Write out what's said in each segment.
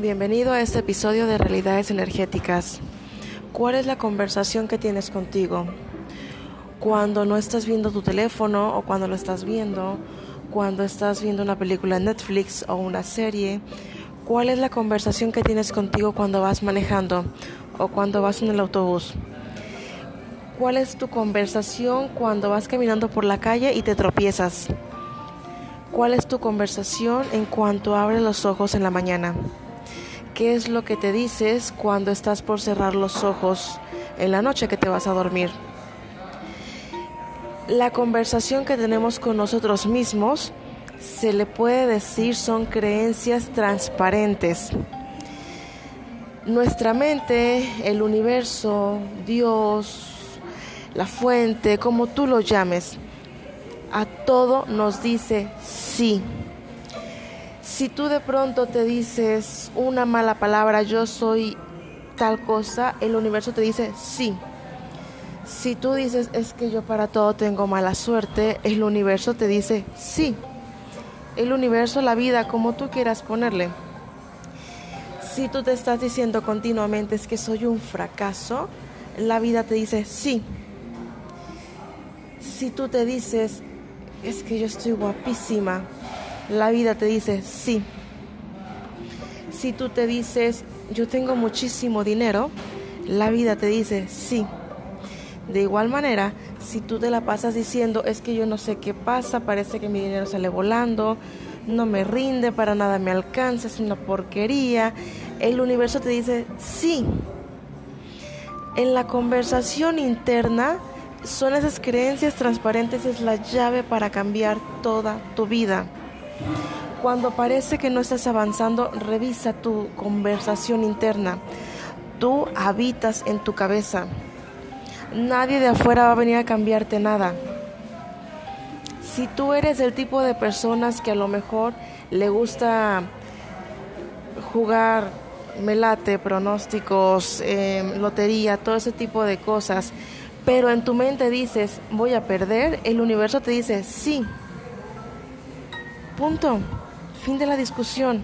Bienvenido a este episodio de Realidades Energéticas. ¿Cuál es la conversación que tienes contigo? Cuando no estás viendo tu teléfono o cuando lo estás viendo, cuando estás viendo una película en Netflix o una serie, ¿cuál es la conversación que tienes contigo cuando vas manejando o cuando vas en el autobús? ¿Cuál es tu conversación cuando vas caminando por la calle y te tropiezas? ¿Cuál es tu conversación en cuanto abres los ojos en la mañana? ¿Qué es lo que te dices cuando estás por cerrar los ojos en la noche que te vas a dormir? La conversación que tenemos con nosotros mismos se le puede decir son creencias transparentes. Nuestra mente, el universo, Dios, la fuente, como tú lo llames, a todo nos dice sí. Si tú de pronto te dices una mala palabra, yo soy tal cosa, el universo te dice sí. Si tú dices es que yo para todo tengo mala suerte, el universo te dice sí. El universo, la vida, como tú quieras ponerle. Si tú te estás diciendo continuamente es que soy un fracaso, la vida te dice sí. Si tú te dices es que yo estoy guapísima, la vida te dice sí. Si tú te dices, yo tengo muchísimo dinero, la vida te dice sí. De igual manera, si tú te la pasas diciendo, es que yo no sé qué pasa, parece que mi dinero sale volando, no me rinde, para nada me alcanza, es una porquería, el universo te dice sí. En la conversación interna, son esas creencias transparentes, es la llave para cambiar toda tu vida. Cuando parece que no estás avanzando, revisa tu conversación interna. Tú habitas en tu cabeza. Nadie de afuera va a venir a cambiarte nada. Si tú eres el tipo de personas que a lo mejor le gusta jugar melate, pronósticos, eh, lotería, todo ese tipo de cosas, pero en tu mente dices, voy a perder, el universo te dice, sí. Punto. Fin de la discusión.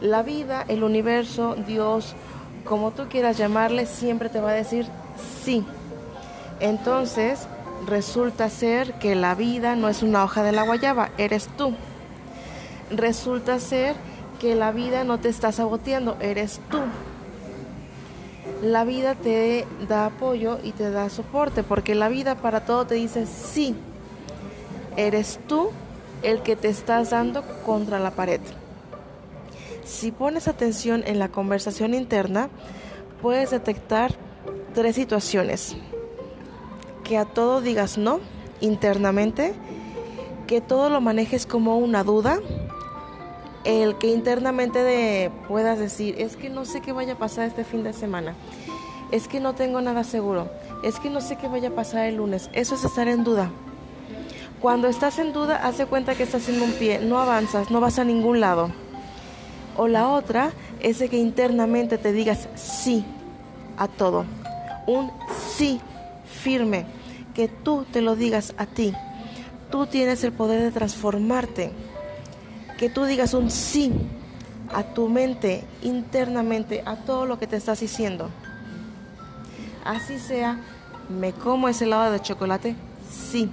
La vida, el universo, Dios, como tú quieras llamarle, siempre te va a decir sí. Entonces, resulta ser que la vida no es una hoja de la guayaba, eres tú. Resulta ser que la vida no te está saboteando, eres tú la vida te da apoyo y te da soporte, porque la vida para todo te dice sí. Eres tú el que te estás dando contra la pared. Si pones atención en la conversación interna, puedes detectar tres situaciones. Que a todo digas no internamente, que todo lo manejes como una duda el que internamente puedas decir, es que no sé qué vaya a pasar este fin de semana, es que no tengo nada seguro, es que no sé qué vaya a pasar el lunes, eso es estar en duda. Cuando estás en duda, haz cuenta que estás en un pie, no avanzas, no vas a ningún lado. O la otra es de que internamente te digas sí a todo, un sí firme, que tú te lo digas a ti. Tú tienes el poder de transformarte que tú digas un sí a tu mente internamente, a todo lo que te estás diciendo. Así sea, ¿me como ese helado de chocolate? Sí.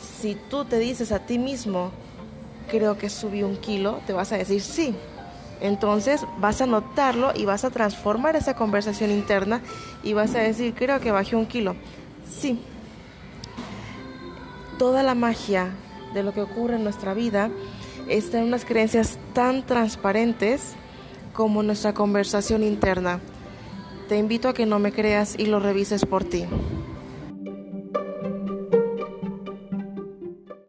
Si tú te dices a ti mismo, creo que subí un kilo, te vas a decir sí. Entonces vas a notarlo y vas a transformar esa conversación interna y vas a decir, creo que bajé un kilo. Sí. Toda la magia de lo que ocurre en nuestra vida están unas creencias tan transparentes como nuestra conversación interna. Te invito a que no me creas y lo revises por ti.